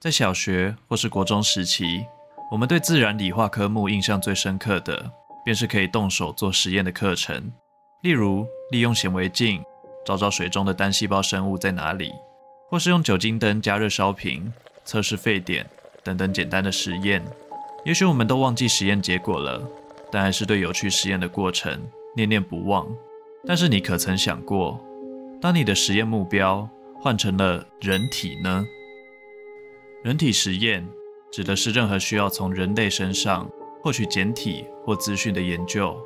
在小学或是国中时期，我们对自然理化科目印象最深刻的，便是可以动手做实验的课程，例如利用显微镜找找水中的单细胞生物在哪里。或是用酒精灯加热烧瓶，测试沸点等等简单的实验，也许我们都忘记实验结果了，但还是对有趣实验的过程念念不忘。但是你可曾想过，当你的实验目标换成了人体呢？人体实验指的是任何需要从人类身上获取检体或资讯的研究，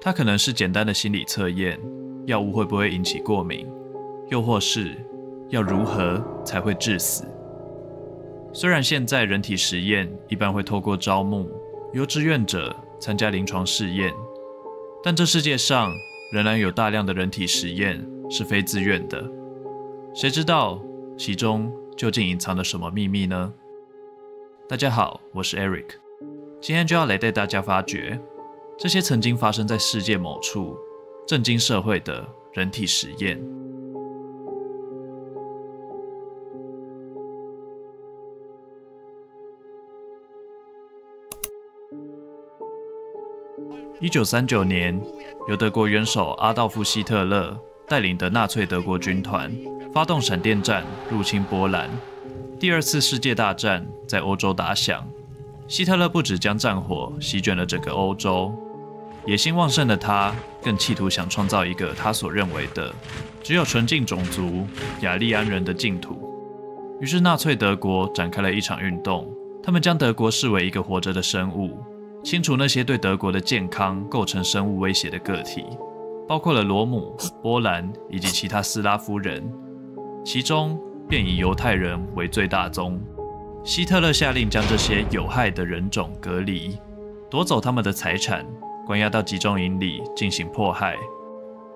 它可能是简单的心理测验，药物会不会引起过敏，又或是。要如何才会致死？虽然现在人体实验一般会透过招募由志愿者参加临床试验，但这世界上仍然有大量的人体实验是非自愿的。谁知道其中究竟隐藏了什么秘密呢？大家好，我是 Eric，今天就要来带大家发掘这些曾经发生在世界某处、震惊社会的人体实验。一九三九年，由德国元首阿道夫·希特勒带领的纳粹德国军团发动闪电战入侵波兰。第二次世界大战在欧洲打响，希特勒不止将战火席卷了整个欧洲，野心旺盛的他更企图想创造一个他所认为的只有纯净种族雅利安人的净土。于是，纳粹德国展开了一场运动，他们将德国视为一个活着的生物。清除那些对德国的健康构成生物威胁的个体，包括了罗姆、波兰以及其他斯拉夫人，其中便以犹太人为最大宗。希特勒下令将这些有害的人种隔离，夺走他们的财产，关押到集中营里进行迫害。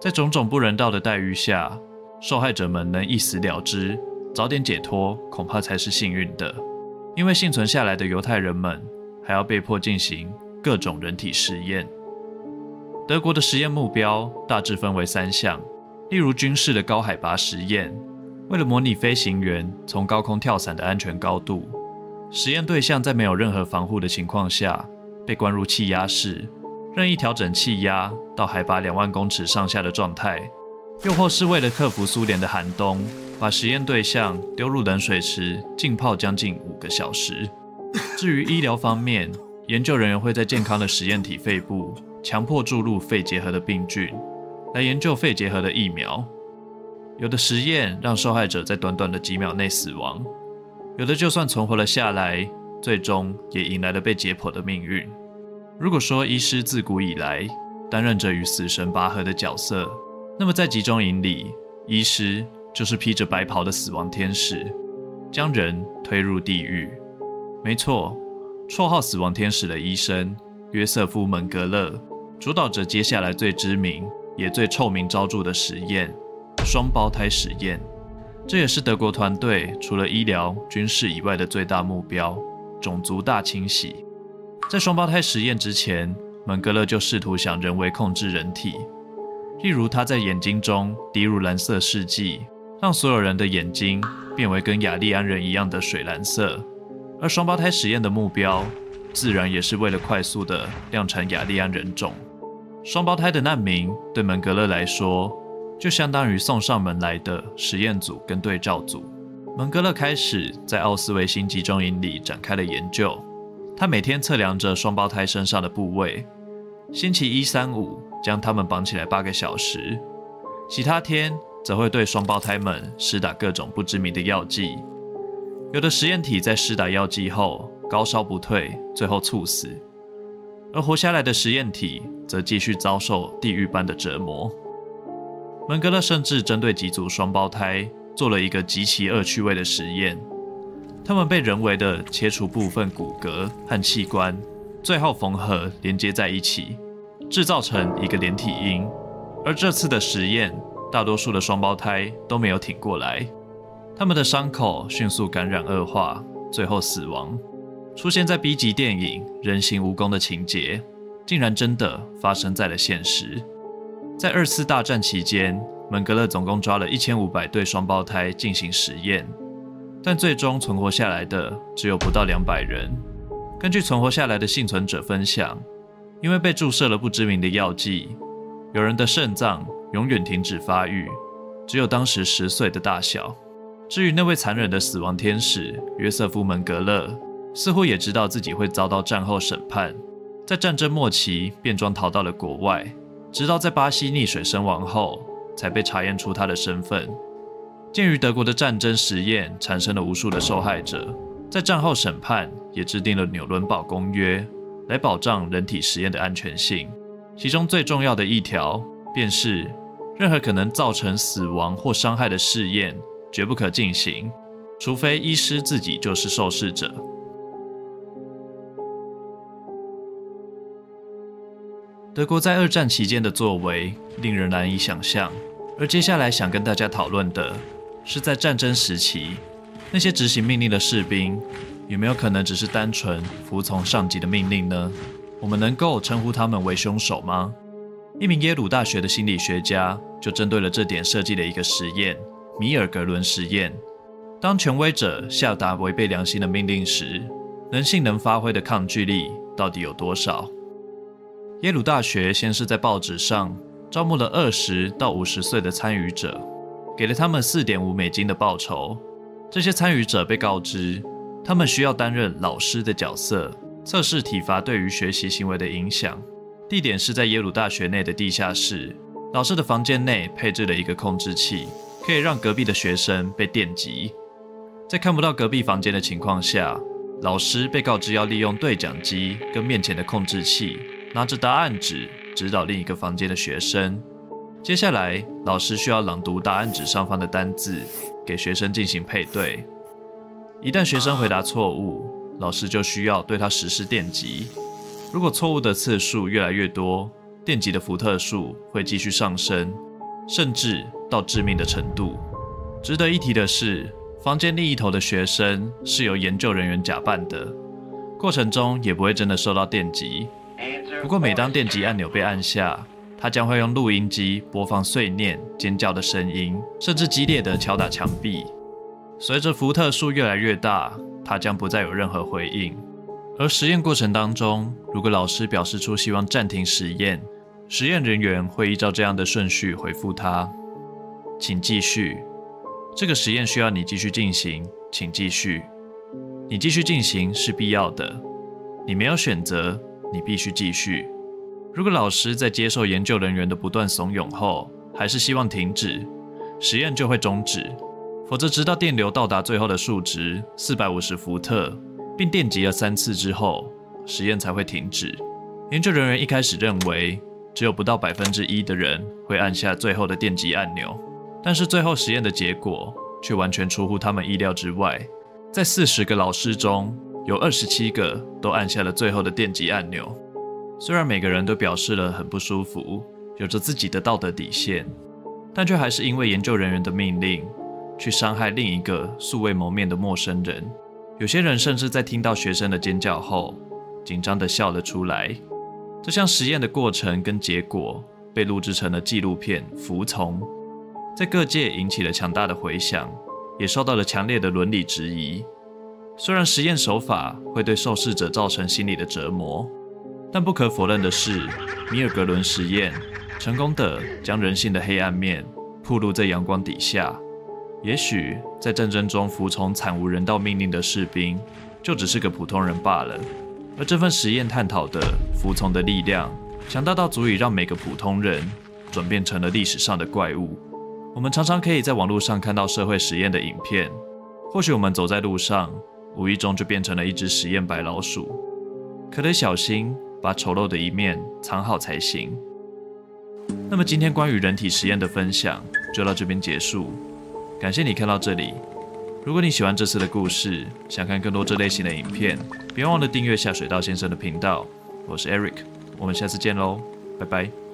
在种种不人道的待遇下，受害者们能一死了之，早点解脱，恐怕才是幸运的。因为幸存下来的犹太人们。还要被迫进行各种人体实验。德国的实验目标大致分为三项，例如军事的高海拔实验，为了模拟飞行员从高空跳伞的安全高度，实验对象在没有任何防护的情况下被关入气压室，任意调整气压到海拔两万公尺上下的状态；又或是为了克服苏联的寒冬，把实验对象丢入冷水池浸泡将近五个小时。至于医疗方面，研究人员会在健康的实验体肺部强迫注入肺结核的病菌，来研究肺结核的疫苗。有的实验让受害者在短短的几秒内死亡，有的就算存活了下来，最终也迎来了被解剖的命运。如果说医师自古以来担任着与死神拔河的角色，那么在集中营里，医师就是披着白袍的死亡天使，将人推入地狱。没错，绰号“死亡天使”的医生约瑟夫·门格勒主导着接下来最知名也最臭名昭著的实验——双胞胎实验。这也是德国团队除了医疗、军事以外的最大目标——种族大清洗。在双胞胎实验之前，门格勒就试图想人为控制人体，例如他在眼睛中滴入蓝色试剂，让所有人的眼睛变为跟雅利安人一样的水蓝色。而双胞胎实验的目标，自然也是为了快速地量产雅利安人种。双胞胎的难民对门格勒来说，就相当于送上门来的实验组跟对照组。蒙格勒开始在奥斯维辛集中营里展开了研究。他每天测量着双胞胎身上的部位，星期一、三、五将他们绑起来八个小时，其他天则会对双胞胎们施打各种不知名的药剂。有的实验体在施打药剂后高烧不退，最后猝死；而活下来的实验体则继续遭受地狱般的折磨。门格勒甚至针对几组双胞胎做了一个极其恶趣味的实验。他们被人为的切除部分骨骼和器官，最后缝合连接在一起，制造成一个连体婴。而这次的实验，大多数的双胞胎都没有挺过来，他们的伤口迅速感染恶化，最后死亡。出现在 B 级电影《人形蜈蚣》的情节，竟然真的发生在了现实。在二次大战期间，门格勒总共抓了一千五百对双胞胎进行实验，但最终存活下来的只有不到两百人。根据存活下来的幸存者分享，因为被注射了不知名的药剂，有人的肾脏永远停止发育，只有当时十岁的大小。至于那位残忍的死亡天使约瑟夫·门格勒，似乎也知道自己会遭到战后审判，在战争末期便装逃到了国外，直到在巴西溺水身亡后，才被查验出他的身份。鉴于德国的战争实验产生了无数的受害者，在战后审判也制定了纽伦堡公约，来保障人体实验的安全性。其中最重要的一条，便是任何可能造成死亡或伤害的试验，绝不可进行，除非医师自己就是受试者。德国在二战期间的作为令人难以想象，而接下来想跟大家讨论的是，在战争时期，那些执行命令的士兵有没有可能只是单纯服从上级的命令呢？我们能够称呼他们为凶手吗？一名耶鲁大学的心理学家就针对了这点设计了一个实验——米尔格伦实验。当权威者下达违背良心的命令时，人性能发挥的抗拒力到底有多少？耶鲁大学先是在报纸上招募了二十到五十岁的参与者，给了他们四点五美金的报酬。这些参与者被告知，他们需要担任老师的角色，测试体罚对于学习行为的影响。地点是在耶鲁大学内的地下室。老师的房间内配置了一个控制器，可以让隔壁的学生被电击。在看不到隔壁房间的情况下，老师被告知要利用对讲机跟面前的控制器。拿着答案纸指导另一个房间的学生。接下来，老师需要朗读答案纸上方的单字，给学生进行配对。一旦学生回答错误，老师就需要对他实施电击。如果错误的次数越来越多，电击的伏特数会继续上升，甚至到致命的程度。值得一提的是，房间另一头的学生是由研究人员假扮的，过程中也不会真的受到电击。不过，每当电击按钮被按下，他将会用录音机播放碎念、尖叫的声音，甚至激烈的敲打墙壁。随着伏特数越来越大，他将不再有任何回应。而实验过程当中，如果老师表示出希望暂停实验，实验人员会依照这样的顺序回复他：“请继续，这个实验需要你继续进行，请继续，你继续进行是必要的，你没有选择。”你必须继续。如果老师在接受研究人员的不断怂恿后，还是希望停止，实验就会终止。否则，直到电流到达最后的数值四百五十伏特，并电极了三次之后，实验才会停止。研究人员一开始认为，只有不到百分之一的人会按下最后的电极按钮，但是最后实验的结果却完全出乎他们意料之外。在四十个老师中，有二十七个都按下了最后的电击按钮，虽然每个人都表示了很不舒服，有着自己的道德底线，但却还是因为研究人员的命令，去伤害另一个素未谋面的陌生人。有些人甚至在听到学生的尖叫后，紧张地笑了出来。这项实验的过程跟结果被录制成了纪录片《服从》，在各界引起了强大的回响，也受到了强烈的伦理质疑。虽然实验手法会对受试者造成心理的折磨，但不可否认的是，米尔格伦实验成功地将人性的黑暗面暴露在阳光底下。也许在战争中服从惨无人道命令的士兵，就只是个普通人罢了。而这份实验探讨的服从的力量，强大到足以让每个普通人转变成了历史上的怪物。我们常常可以在网络上看到社会实验的影片，或许我们走在路上。无意中就变成了一只实验白老鼠，可得小心把丑陋的一面藏好才行。那么今天关于人体实验的分享就到这边结束，感谢你看到这里。如果你喜欢这次的故事，想看更多这类型的影片，别忘了订阅下水道先生的频道。我是 Eric，我们下次见喽，拜拜。